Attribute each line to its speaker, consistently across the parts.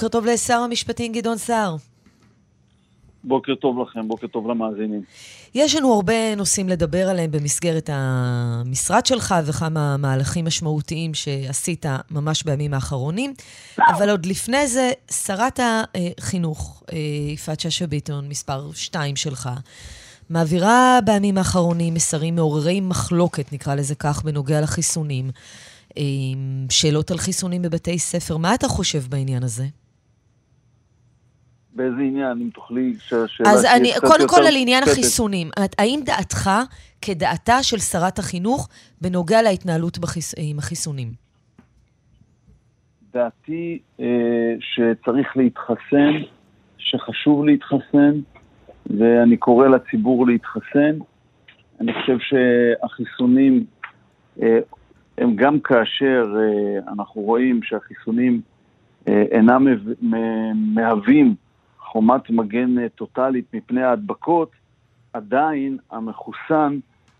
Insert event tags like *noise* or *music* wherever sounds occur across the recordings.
Speaker 1: בוקר טוב לשר המשפטים גדעון סער.
Speaker 2: בוקר טוב לכם, בוקר טוב למאזינים.
Speaker 1: יש לנו הרבה נושאים לדבר עליהם במסגרת המשרד שלך וכמה מהלכים משמעותיים שעשית ממש בימים האחרונים, אבל עוד לפני זה, שרת החינוך, אה, יפעת שאשא ביטון, מספר 2 שלך, מעבירה בימים האחרונים מסרים מעוררי מחלוקת, נקרא לזה כך, בנוגע לחיסונים. אה, שאלות על חיסונים בבתי ספר. מה אתה חושב בעניין הזה?
Speaker 2: באיזה עניין, אם תוכלי, שהשאלה
Speaker 1: אז אני, קודם כל על עניין החיסונים. האם דעתך כדעתה של שרת החינוך בנוגע להתנהלות בחיס... עם החיסונים?
Speaker 2: דעתי אה, שצריך להתחסן, שחשוב להתחסן, ואני קורא לציבור להתחסן. אני חושב שהחיסונים אה, הם גם כאשר אה, אנחנו רואים שהחיסונים אה, אינם מהווים חומת מגן אה, טוטאלית מפני ההדבקות, עדיין המחוסן,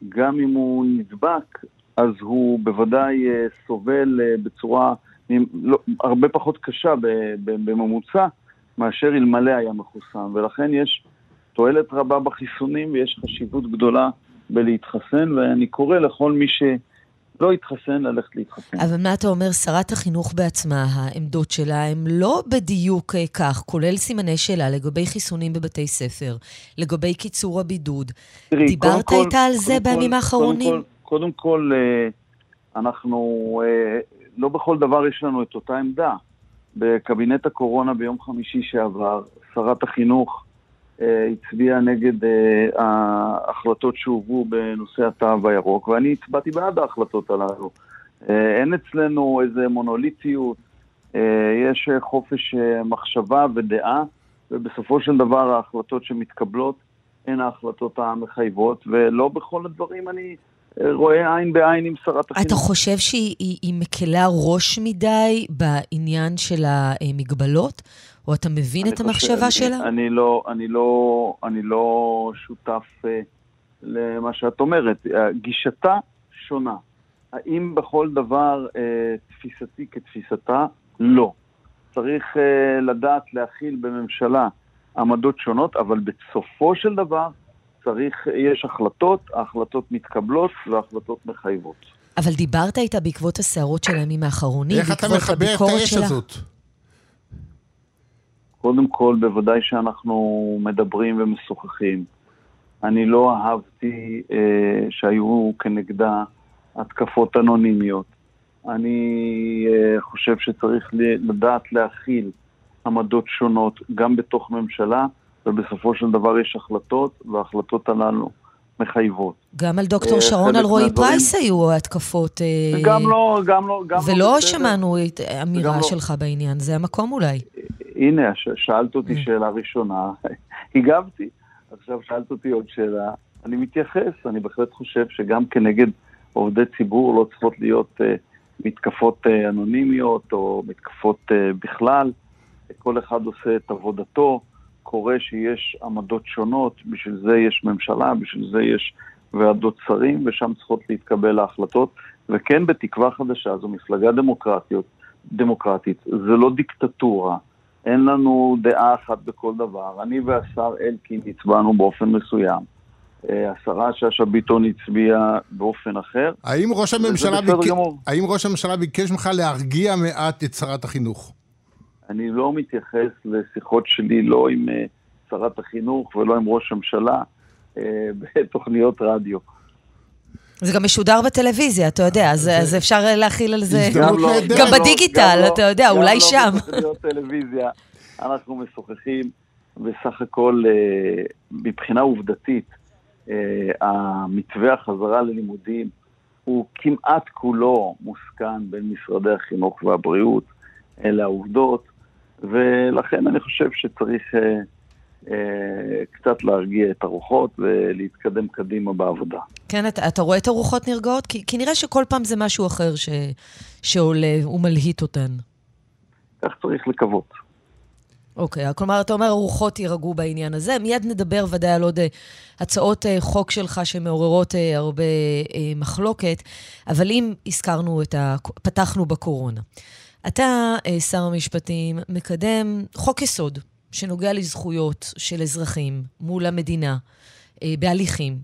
Speaker 2: גם אם הוא נדבק, אז הוא בוודאי אה, סובל אה, בצורה לא, הרבה פחות קשה בממוצע מאשר אלמלא היה מחוסן, ולכן יש תועלת רבה בחיסונים ויש חשיבות גדולה בלהתחסן, ואני קורא לכל מי ש... לא יתחסן, ללכת להתחסן.
Speaker 1: אבל מה אתה אומר, שרת החינוך בעצמה, העמדות שלה הן לא בדיוק אה, כך, כולל סימני שאלה לגבי חיסונים בבתי ספר, לגבי קיצור הבידוד. תראי, דיברת כל, איתה על זה בימים האחרונים?
Speaker 2: קודם כל, קודם כל, אה, אנחנו, אה, לא בכל דבר יש לנו את אותה עמדה. בקבינט הקורונה ביום חמישי שעבר, שרת החינוך הצביע נגד אה, ההחלטות שהובאו בנושא התו הירוק, ואני הצבעתי בעד ההחלטות הללו. אה, אין אצלנו איזה מונוליטיות, יש חופש מחשבה ודעה, ובסופו של דבר ההחלטות שמתקבלות הן ההחלטות המחייבות, ולא בכל הדברים אני רואה עין בעין עם שרת החינוך.
Speaker 1: אתה חושב שהיא מקלה ראש מדי בעניין של המגבלות? או אתה מבין את המחשבה
Speaker 2: חושב,
Speaker 1: שלה?
Speaker 2: אני לא, אני לא, אני לא שותף uh, למה שאת אומרת. גישתה שונה. האם בכל דבר uh, תפיסתי כתפיסתה? לא. צריך uh, לדעת להכיל בממשלה עמדות שונות, אבל בסופו של דבר צריך, יש החלטות, ההחלטות מתקבלות וההחלטות מחייבות.
Speaker 1: אבל דיברת איתה בעקבות הסערות של הימים האחרונים,
Speaker 3: איך אתה מחבר את האש הזאת?
Speaker 2: קודם כל, בוודאי שאנחנו מדברים ומשוחחים. אני לא אהבתי אה, שהיו כנגדה התקפות אנונימיות. אני אה, חושב שצריך לדעת להכיל עמדות שונות גם בתוך ממשלה, ובסופו של דבר יש החלטות, וההחלטות הללו מחייבות.
Speaker 1: גם על דוקטור אה, שרון אלרועי פרייס היו התקפות.
Speaker 2: אה, גם לא, גם לא, גם
Speaker 1: לא. ולא שמענו אמירה לא. שלך בעניין, זה המקום אולי.
Speaker 2: הנה, שאלת אותי mm. שאלה ראשונה, *laughs* הגבתי. עכשיו שאלת אותי עוד שאלה, אני מתייחס, אני בהחלט חושב שגם כנגד עובדי ציבור לא צריכות להיות uh, מתקפות uh, אנונימיות או מתקפות uh, בכלל. כל אחד עושה את עבודתו, קורה שיש עמדות שונות, בשביל זה יש ממשלה, בשביל זה יש ועדות שרים, ושם צריכות להתקבל ההחלטות. וכן, בתקווה חדשה, זו מפלגה דמוקרטיות, דמוקרטית, זה לא דיקטטורה. אין לנו דעה אחת בכל דבר. אני והשר אלקין הצבענו באופן מסוים. אה, השרה שאשא ביטון הצביעה באופן אחר.
Speaker 3: האם ראש, הממשלה ביק... האם ראש הממשלה ביקש ממך להרגיע מעט את שרת החינוך?
Speaker 2: אני לא מתייחס לשיחות שלי לא עם אה, שרת החינוך ולא עם ראש הממשלה אה, *laughs* בתוכניות רדיו.
Speaker 1: זה גם משודר בטלוויזיה, אתה יודע, אז, אז אפשר להכיל על זה. גם, לא, גם בדיגיטל, אתה יודע, אולי לא שם.
Speaker 2: טלוויזיה, אנחנו משוחחים, בסך הכל, אה, מבחינה עובדתית, אה, המתווה החזרה ללימודים הוא כמעט כולו מוסכם בין משרדי החינוך והבריאות, אלה העובדות, ולכן אני חושב שצריך... אה, אה, קצת להרגיע את הרוחות ולהתקדם קדימה בעבודה.
Speaker 1: כן, אתה, אתה רואה את הרוחות נרגעות? כי, כי נראה שכל פעם זה משהו אחר ש, שעולה ומלהיט אותן.
Speaker 2: כך צריך לקוות.
Speaker 1: אוקיי, okay, כלומר, אתה אומר, הרוחות יירגעו בעניין הזה. מיד נדבר ודאי על עוד uh, הצעות חוק שלך שמעוררות הרבה מחלוקת, אבל אם הזכרנו את ה... פתחנו בקורונה. אתה, שר המשפטים, מקדם חוק יסוד שנוגע לזכויות של אזרחים מול המדינה בהליכים.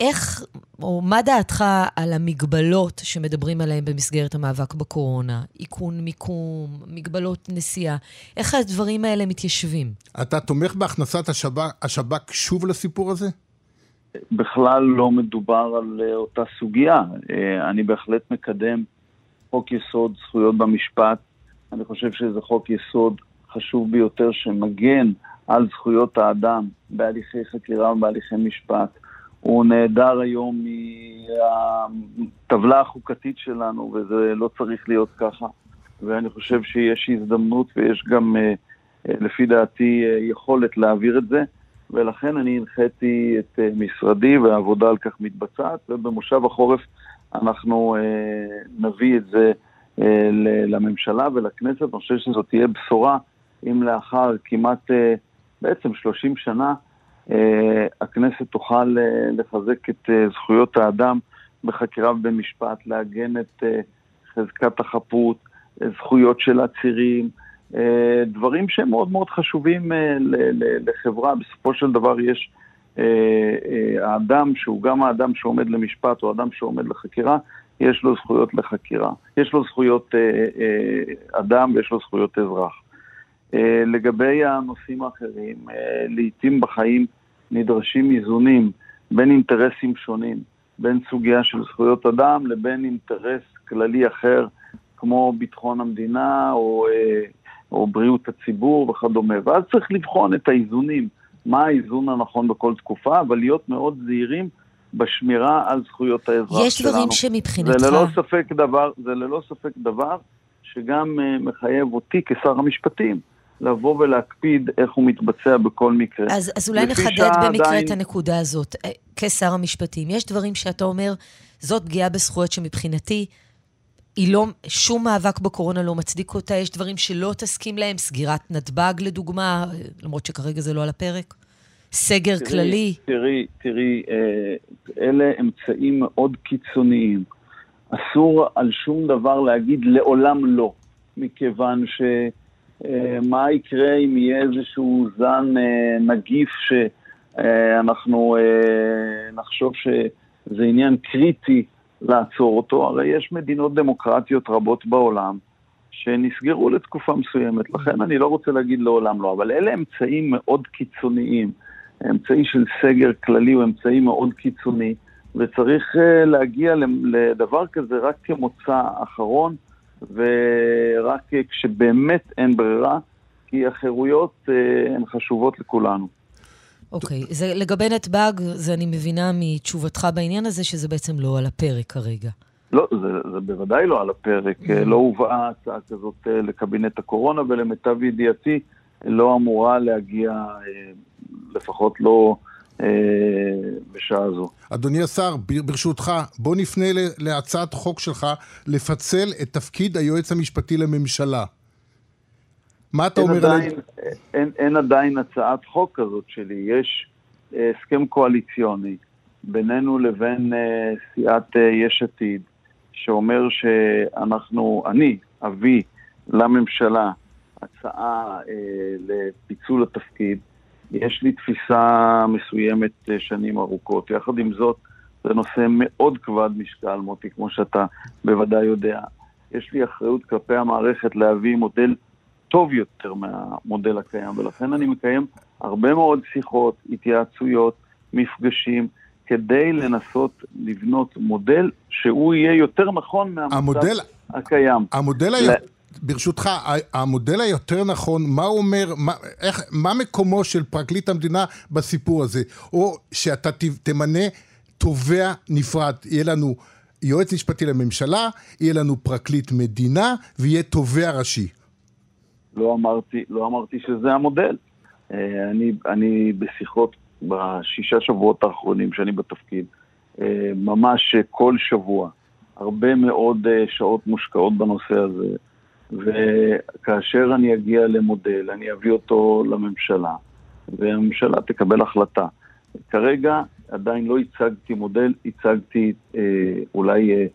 Speaker 1: איך, או מה דעתך על המגבלות שמדברים עליהן במסגרת המאבק בקורונה? איכון מיקום, מגבלות נסיעה, איך הדברים האלה מתיישבים?
Speaker 3: אתה תומך בהכנסת השב"כ, השב"כ שוב לסיפור הזה?
Speaker 2: בכלל לא מדובר על אה, אותה סוגיה. אה, אני בהחלט מקדם חוק יסוד זכויות במשפט. אני חושב שזה חוק יסוד חשוב ביותר שמגן על זכויות האדם בהליכי חקירה ובהליכי משפט. הוא נעדר היום מהטבלה החוקתית שלנו, וזה לא צריך להיות ככה. ואני חושב שיש הזדמנות ויש גם, אה, אה, לפי דעתי, אה, יכולת להעביר את זה, ולכן אני הנחיתי את משרדי והעבודה על כך מתבצעת, ובמושב החורף אנחנו נביא את זה לממשלה ולכנסת. אני חושב שזאת תהיה בשורה אם לאחר כמעט, בעצם 30 שנה, אה, הכנסת תוכל אה, לחזק את אה, זכויות האדם בחקירה ובמשפט, לעגן את חזקת החפות, זכויות של עצירים, דברים שהם מאוד מאוד חשובים לחברה. בסופו של דבר יש האדם שהוא גם האדם שעומד למשפט או האדם שעומד לחקירה, יש לו זכויות לחקירה. יש לו זכויות אדם ויש לו זכויות אזרח. אה, לגבי הנושאים האחרים, אה, לעיתים בחיים נדרשים איזונים בין אינטרסים שונים, בין סוגיה של זכויות אדם לבין אינטרס כללי אחר, כמו ביטחון המדינה או, אה, או בריאות הציבור וכדומה. ואז צריך לבחון את האיזונים, מה האיזון הנכון בכל תקופה, אבל להיות מאוד זהירים בשמירה על זכויות האזרח שלנו.
Speaker 1: יש דברים שמבחינתך...
Speaker 2: זה ללא ספק דבר, זה ללא ספק דבר שגם מחייב אותי כשר המשפטים. לבוא ולהקפיד איך הוא מתבצע בכל מקרה.
Speaker 1: אז, אז אולי נחדד במקרה עדיין... את הנקודה הזאת. אה, כשר המשפטים, יש דברים שאתה אומר, זאת פגיעה בזכויות שמבחינתי, היא לא, שום מאבק בקורונה לא מצדיק אותה, יש דברים שלא תסכים להם, סגירת נתב"ג לדוגמה, למרות שכרגע זה לא על הפרק, סגר תראי, כללי.
Speaker 2: תראי, תראי, אה, אלה אמצעים מאוד קיצוניים. אסור על שום דבר להגיד לעולם לא, מכיוון ש... אה, מה יקרה אם יהיה איזשהו זן אה, נגיף שאנחנו אה, נחשוב שזה עניין קריטי לעצור אותו, הרי יש מדינות דמוקרטיות רבות בעולם שנסגרו לתקופה מסוימת, לכן אני לא רוצה להגיד לעולם לא, אבל אלה אמצעים מאוד קיצוניים. אמצעי של סגר כללי הוא אמצעי מאוד קיצוני, וצריך להגיע לדבר כזה רק כמוצא אחרון. ורק כשבאמת אין ברירה, כי החירויות אה, הן חשובות לכולנו.
Speaker 1: אוקיי, okay. זה לגבי נתב"ג, זה אני מבינה מתשובתך בעניין הזה, שזה בעצם לא על הפרק כרגע.
Speaker 2: לא, זה, זה בוודאי לא על הפרק. Mm-hmm. לא הובאה הצעה כזאת אה, לקבינט הקורונה, ולמיטב ידיעתי לא אמורה להגיע, לפחות לא בשעה זו.
Speaker 3: אדוני השר, ברשותך, בוא נפנה להצעת חוק שלך לפצל את תפקיד היועץ המשפטי לממשלה. מה אתה אומר
Speaker 2: עדיין, על... אין, אין עדיין הצעת חוק כזאת שלי, יש אה, הסכם קואליציוני בינינו לבין אה, סיעת יש עתיד, שאומר שאנחנו, אני אביא לממשלה הצעה לפיצול התפקיד. יש לי תפיסה מסוימת אה, שנים ארוכות. יחד עם זאת, זה נושא מאוד כבד משקל, מוטי, כמו שאתה בוודאי יודע. יש לי אחריות כלפי המערכת להביא מודל טוב יותר מהמודל הקיים, ולכן אני מקיים הרבה מאוד שיחות, התייעצויות, מפגשים, כדי לנסות לבנות מודל שהוא יהיה יותר נכון מהמצב המודל, הקיים.
Speaker 3: המודל ל... ברשותך, המודל היותר נכון, מה הוא אומר, מה, איך, מה מקומו של פרקליט המדינה בסיפור הזה? או שאתה תמנה תובע נפרד, יהיה לנו יועץ משפטי לממשלה, יהיה לנו פרקליט מדינה ויהיה תובע ראשי.
Speaker 2: לא אמרתי, לא אמרתי שזה המודל. אה, אני, אני בשיחות בשישה שבועות האחרונים שאני בתפקיד, אה, ממש כל שבוע, הרבה מאוד אה, שעות מושקעות בנושא הזה. וכאשר אני אגיע למודל, אני אביא אותו לממשלה, והממשלה תקבל החלטה. כרגע עדיין לא הצגתי מודל, הצגתי אה, אולי אה,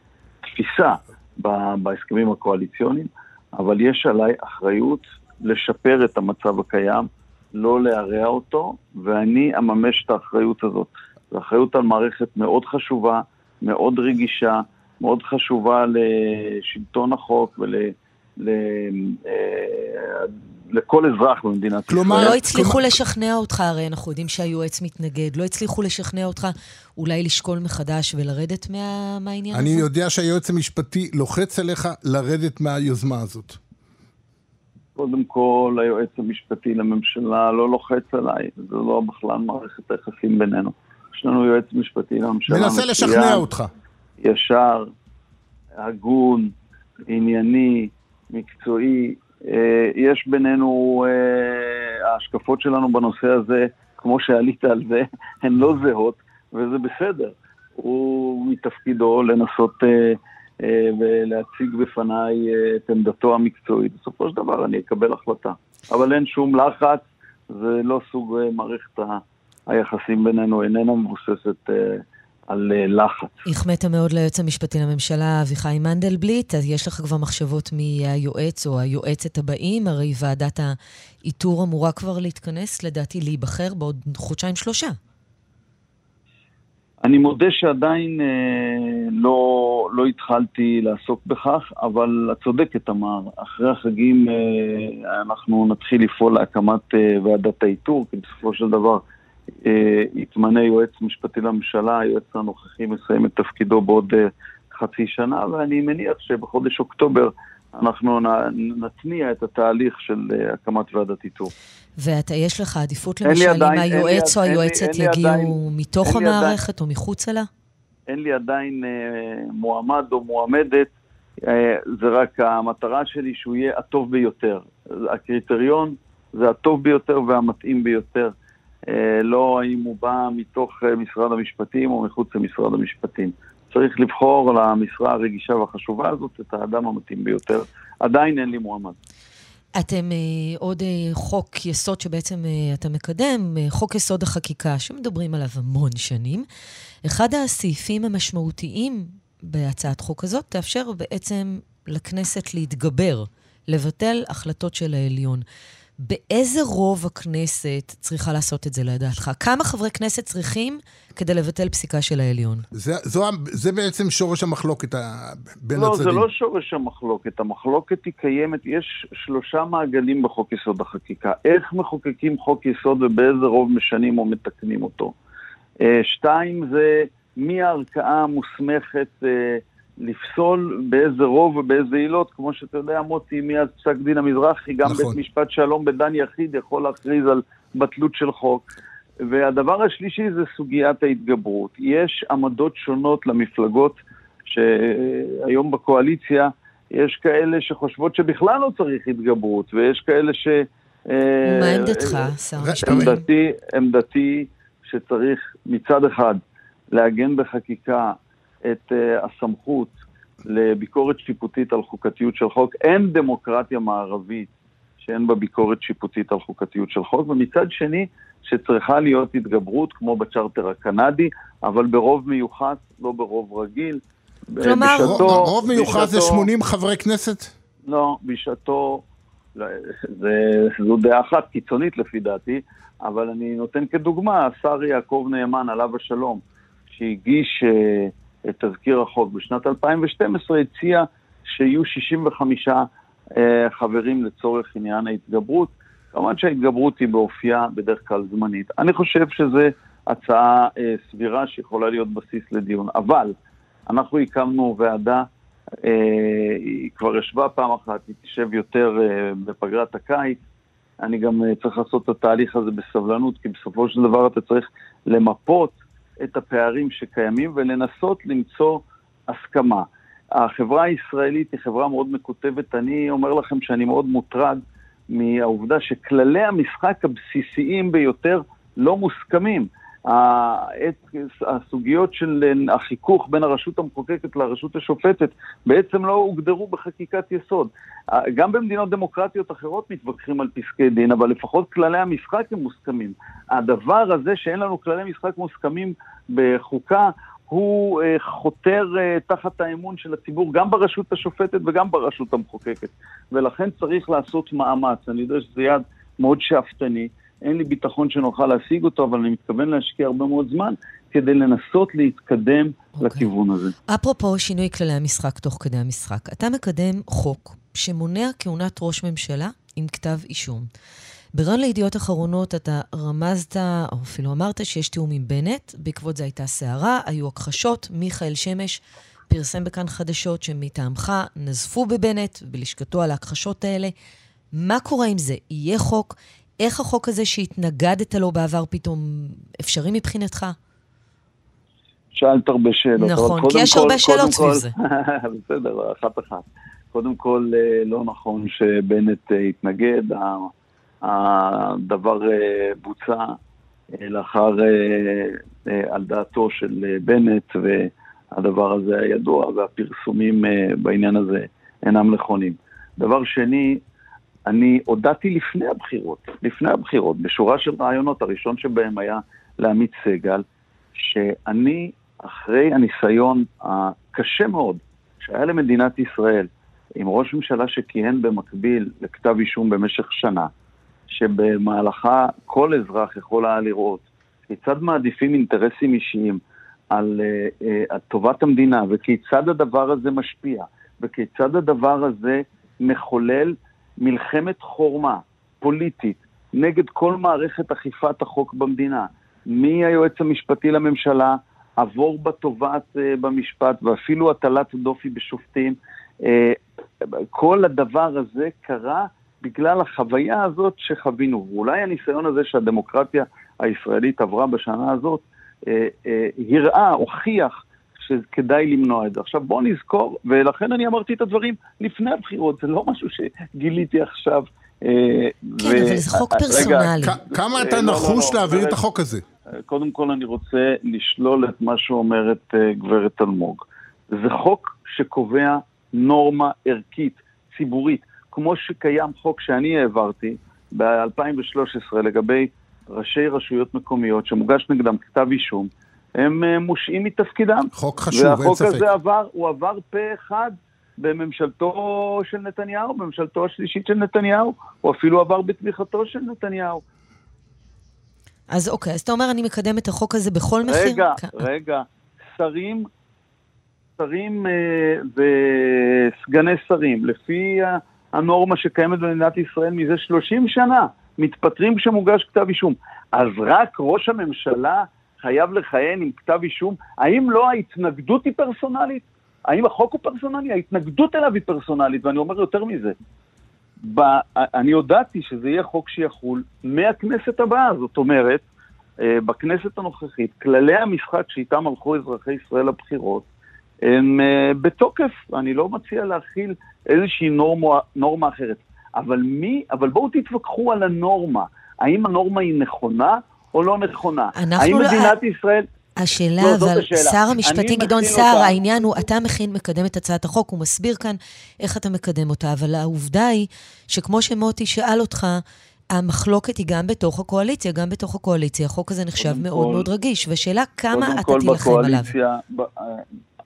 Speaker 2: תפיסה בהסכמים הקואליציוניים. אבל יש עליי אחריות לשפר את המצב הקיים, לא להרע אותו, ואני אממש את האחריות הזאת. זו אחריות על מערכת מאוד חשובה, מאוד רגישה, מאוד חשובה לשלטון החוק ול... ל... אה, לכל אזרח במדינת
Speaker 1: ישראל. כלומר, לא הצליחו כלומר... לשכנע אותך, הרי אנחנו יודעים שהיועץ מתנגד, לא הצליחו לשכנע אותך אולי לשקול מחדש ולרדת מה... מהעניין
Speaker 3: אני הזה? אני יודע שהיועץ המשפטי לוחץ עליך לרדת מהיוזמה הזאת.
Speaker 2: קודם כל, היועץ המשפטי לממשלה לא לוחץ עליי, זה לא בכלל מערכת היחסים בינינו. יש לנו יועץ משפטי לממשלה.
Speaker 3: מנסה לשכנע אותך.
Speaker 2: ישר, הגון, ענייני, מקצועי. אה, יש בינינו, אה, ההשקפות שלנו בנושא הזה, כמו שעלית על זה, *laughs* הן לא זהות, וזה בסדר. הוא מתפקידו לנסות אה, ולהציג בפניי את עמדתו המקצועית. בסופו של דבר אני אקבל החלטה. אבל אין שום לחץ, זה לא סוג מערכת היחסים בינינו, איננה מבוססת על אה, לחץ.
Speaker 1: החמאת מאוד ליועץ המשפטי לממשלה, אביחי מנדלבליט, אז יש לך כבר מחשבות מי היועץ או היועצת הבאים? הרי ועדת האיתור אמורה כבר להתכנס, לדעתי להיבחר בעוד חודשיים-שלושה.
Speaker 2: אני מודה שעדיין אה, לא, לא התחלתי לעסוק בכך, אבל את צודקת, תמר. אחרי החגים אה, אנחנו נתחיל לפעול להקמת אה, ועדת האיתור, כי בסופו של דבר יתמנה יועץ משפטי לממשלה, היועץ הנוכחי מסיים את תפקידו בעוד אה, חצי שנה, ואני מניח שבחודש אוקטובר אנחנו נתניע את התהליך של אה, הקמת ועדת איתור.
Speaker 1: ויש לך עדיפות למשל אם היועץ או היועצת יגיעו מתוך המערכת או מחוצה לה?
Speaker 2: אין לי עדיין מועמד או מועמדת, זה רק המטרה שלי שהוא יהיה הטוב ביותר. הקריטריון זה הטוב ביותר והמתאים ביותר. אה, לא האם הוא בא מתוך אה, משרד המשפטים או מחוץ למשרד המשפטים. צריך לבחור למשרה הרגישה והחשובה הזאת את האדם המתאים ביותר. עדיין אין לי מועמד.
Speaker 1: אתם אה, עוד חוק יסוד שבעצם אתה מקדם, חוק יסוד החקיקה, שמדברים עליו המון שנים. אחד הסעיפים המשמעותיים בהצעת חוק הזאת תאפשר בעצם לכנסת להתגבר, לבטל החלטות של העליון. באיזה רוב הכנסת צריכה לעשות את זה לדעתך? כמה חברי כנסת צריכים כדי לבטל פסיקה של העליון?
Speaker 3: זה, זו, זה בעצם שורש המחלוקת בין
Speaker 2: לא,
Speaker 3: הצדדים.
Speaker 2: לא, זה לא שורש המחלוקת. המחלוקת היא קיימת, יש שלושה מעגלים בחוק יסוד החקיקה. איך מחוקקים חוק יסוד ובאיזה רוב משנים או מתקנים אותו. אה, שתיים זה מי הערכאה המוסמכת אה, לפסול באיזה רוב ובאיזה עילות, כמו שאתה יודע, מוטי, מאז פסק דין המזרחי, גם נכון. בית משפט שלום בדן יחיד יכול להכריז על בטלות של חוק. והדבר השלישי זה סוגיית ההתגברות. יש עמדות שונות למפלגות שהיום בקואליציה, יש כאלה שחושבות שבכלל לא צריך התגברות, ויש כאלה ש...
Speaker 1: מה עמדתך, שר המשפטים?
Speaker 2: עמדתי, עמדתי שצריך מצד אחד לעגן בחקיקה את uh, הסמכות לביקורת שיפוטית על חוקתיות של חוק. אין דמוקרטיה מערבית שאין בה ביקורת שיפוטית על חוקתיות של חוק, ומצד שני, שצריכה להיות התגברות, כמו בצ'רטר הקנדי, אבל ברוב מיוחס, לא ברוב רגיל.
Speaker 1: כלומר,
Speaker 3: בשעתו, רוב מיוחס זה 80 חברי כנסת?
Speaker 2: לא, בשעתו, לא, זה, זו דעה אחת קיצונית לפי דעתי, אבל אני נותן כדוגמה, השר יעקב נאמן, עליו השלום, שהגיש... Uh, את תזכיר החוק בשנת 2012 הציע שיהיו 65 אה, חברים לצורך עניין ההתגברות. כמובן שההתגברות היא באופייה בדרך כלל זמנית. אני חושב שזו הצעה אה, סבירה שיכולה להיות בסיס לדיון. אבל אנחנו הקמנו ועדה, אה, היא כבר ישבה פעם אחת, היא תשב יותר אה, בפגרת הקיץ. אני גם אה, צריך לעשות את התהליך הזה בסבלנות, כי בסופו של דבר אתה צריך למפות את הפערים שקיימים ולנסות למצוא הסכמה. החברה הישראלית היא חברה מאוד מקוטבת. אני אומר לכם שאני מאוד מוטרד מהעובדה שכללי המשחק הבסיסיים ביותר לא מוסכמים. הסוגיות של החיכוך בין הרשות המחוקקת לרשות השופטת בעצם לא הוגדרו בחקיקת יסוד. גם במדינות דמוקרטיות אחרות מתווכחים על פסקי דין, אבל לפחות כללי המשחק הם מוסכמים. הדבר הזה שאין לנו כללי משחק מוסכמים בחוקה, הוא אה, חותר אה, תחת האמון של הציבור גם ברשות השופטת וגם ברשות המחוקקת. ולכן צריך לעשות מאמץ. אני יודע שזה יעד מאוד שאפתני, אין לי ביטחון שנוכל להשיג אותו, אבל אני מתכוון להשקיע הרבה מאוד זמן כדי לנסות להתקדם okay. אוקיי. לכיוון הזה.
Speaker 1: אפרופו שינוי כללי המשחק תוך כדי המשחק, אתה מקדם חוק שמונע כהונת ראש ממשלה עם כתב אישום. ברעיון לידיעות אחרונות אתה רמזת, או אפילו אמרת, שיש תיאום עם בנט, בעקבות זה הייתה סערה, היו הכחשות, מיכאל שמש פרסם בכאן חדשות שמטעמך נזפו בבנט ובלשכתו על ההכחשות האלה. מה קורה עם זה? יהיה חוק? איך החוק הזה שהתנגדת לו בעבר פתאום אפשרי מבחינתך?
Speaker 2: שאלת הרבה שאלות.
Speaker 1: נכון, כי יש כל, הרבה שאלות סביב זה. *laughs*
Speaker 2: בסדר, אחת אחת. קודם כל, אה, לא נכון שבנט אה, התנגד, הדבר אה, בוצע לאחר, על דעתו של בנט, והדבר הזה היה ידוע, והפרסומים בעניין הזה אינם נכונים. דבר שני, אני הודעתי לפני הבחירות, לפני הבחירות, בשורה של רעיונות, הראשון שבהם היה לעמית סגל, שאני, אחרי הניסיון הקשה מאוד שהיה למדינת ישראל, עם ראש ממשלה שכיהן במקביל לכתב אישום במשך שנה, שבמהלכה כל אזרח יכול היה לראות כיצד מעדיפים אינטרסים אישיים על uh, uh, טובת המדינה, וכיצד הדבר הזה משפיע, וכיצד הדבר הזה מחולל מלחמת חורמה פוליטית נגד כל מערכת אכיפת החוק במדינה, מהיועץ המשפטי לממשלה, עבור בתובעת uh, במשפט ואפילו הטלת דופי בשופטים. Uh, כל הדבר הזה קרה בגלל החוויה הזאת שחווינו. ואולי הניסיון הזה שהדמוקרטיה הישראלית עברה בשנה הזאת, אה, אה, הראה, הוכיח שכדאי למנוע את זה. עכשיו בואו נזכור, ולכן אני אמרתי את הדברים לפני הבחירות, זה לא משהו שגיליתי עכשיו.
Speaker 1: אה, כן, ו... אבל זה חוק פרסונלי.
Speaker 3: כמה אתה נחוש לא, לא, להעביר את החוק הזה?
Speaker 2: קודם כל אני רוצה לשלול את מה שאומרת גברת אלמוג. זה חוק שקובע נורמה ערכית, ציבורית, כמו שקיים חוק שאני העברתי ב-2013 לגבי ראשי רשויות מקומיות שמוגש נגדם כתב אישום, הם אה, מושעים מתפקידם.
Speaker 3: חוק חשוב, אין ספק.
Speaker 2: והחוק הזה עבר, הוא עבר פה אחד בממשלתו של נתניהו, בממשלתו השלישית של נתניהו, הוא אפילו עבר בתמיכתו של נתניהו.
Speaker 1: אז אוקיי, אז אתה אומר, אני מקדם את החוק הזה בכל מחיר?
Speaker 2: רגע, כן. רגע. שרים שרים אה, וסגני שרים, לפי הנורמה שקיימת במדינת ישראל מזה 30 שנה, מתפטרים כשמוגש כתב אישום. אז רק ראש הממשלה חייב לכהן עם כתב אישום? האם לא ההתנגדות היא פרסונלית? האם החוק הוא פרסונלי? ההתנגדות אליו היא פרסונלית, ואני אומר יותר מזה. ב, אני הודעתי שזה יהיה חוק שיחול מהכנסת הבאה, זאת אומרת, אה, בכנסת הנוכחית, כללי המשחק שאיתם הלכו אזרחי ישראל לבחירות, הם uh, בתוקף, אני לא מציע להכיל איזושהי נורמה, נורמה אחרת. אבל מי, אבל בואו תתווכחו על הנורמה. האם הנורמה היא נכונה או לא נכונה? האם לא... מדינת ישראל...
Speaker 1: השאלה, לא, אבל השאלה. שר המשפטים גדעון סער, העניין הוא, אתה מכין, מקדם את הצעת החוק, הוא מסביר כאן איך אתה מקדם אותה, אבל העובדה היא שכמו שמוטי שאל אותך, המחלוקת היא גם בתוך הקואליציה, גם בתוך הקואליציה. החוק הזה נחשב מאוד כל, מאוד רגיש, ושאלה כמה אתה תילחם עליו. ב,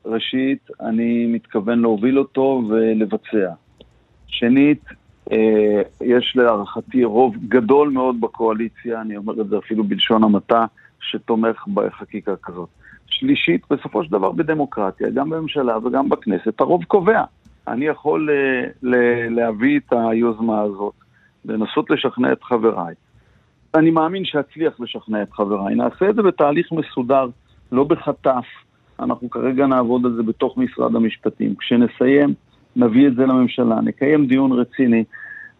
Speaker 2: ראשית, אני מתכוון להוביל אותו ולבצע. שנית, אה, יש להערכתי רוב גדול מאוד בקואליציה, אני אומר את זה אפילו בלשון המעטה, שתומך בחקיקה כזאת. שלישית, בסופו של דבר בדמוקרטיה, גם בממשלה וגם בכנסת, הרוב קובע. אני יכול אה, להביא את היוזמה הזאת, לנסות לשכנע את חבריי. אני מאמין שאצליח לשכנע את חבריי. נעשה את זה בתהליך מסודר, לא בחטף, אנחנו כרגע נעבוד על זה בתוך משרד המשפטים. כשנסיים, נביא את זה לממשלה, נקיים דיון רציני,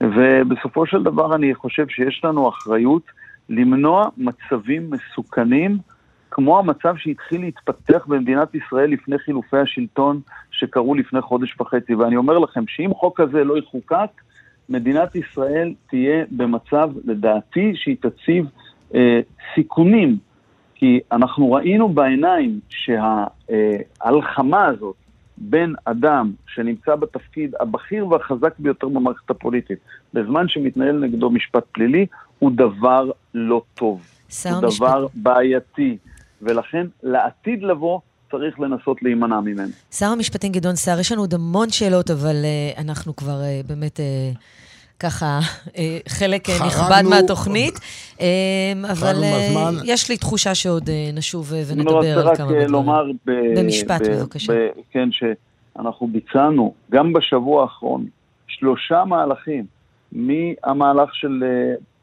Speaker 2: ובסופו של דבר אני חושב שיש לנו אחריות למנוע מצבים מסוכנים, כמו המצב שהתחיל להתפתח במדינת ישראל לפני חילופי השלטון שקרו לפני חודש וחצי. ואני אומר לכם שאם חוק כזה לא יחוקק, מדינת ישראל תהיה במצב, לדעתי, שהיא תציב אה, סיכונים כי אנחנו ראינו בעיניים שההלחמה הזאת בין אדם שנמצא בתפקיד הבכיר והחזק ביותר במערכת הפוליטית, בזמן שמתנהל נגדו משפט פלילי, הוא דבר לא טוב. הוא משפט. דבר בעייתי. ולכן לעתיד לבוא צריך לנסות להימנע ממנו.
Speaker 1: שר המשפטים גדעון סער, יש לנו עוד המון שאלות, אבל uh, אנחנו כבר uh, באמת... Uh... ככה חלק חרגנו, נכבד מהתוכנית, אבל יש לי תחושה שעוד נשוב ונדבר על כמה
Speaker 2: דברים. אני רוצה רק לומר
Speaker 1: ב, במשפט, ב, בבקשה. ב,
Speaker 2: כן, שאנחנו ביצענו גם בשבוע האחרון שלושה מהלכים, מהמהלך של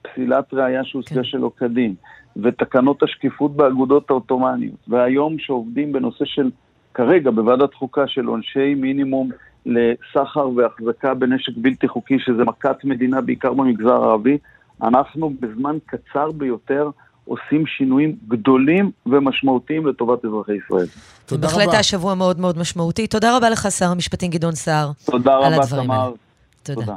Speaker 2: פסילת ראייה שהושגה כן. שלא כדין, ותקנות השקיפות באגודות העות'מאניות, והיום שעובדים בנושא של, כרגע בוועדת חוקה של עונשי מינימום לסחר והחזקה בנשק בלתי חוקי, שזה מכת מדינה בעיקר במגזר הערבי, אנחנו בזמן קצר ביותר עושים שינויים גדולים ומשמעותיים לטובת אזרחי ישראל.
Speaker 1: תודה רבה. בהחלט היה שבוע מאוד מאוד משמעותי. תודה רבה לך, שר המשפטים גדעון סער.
Speaker 2: תודה רבה, תמר. תודה. תודה.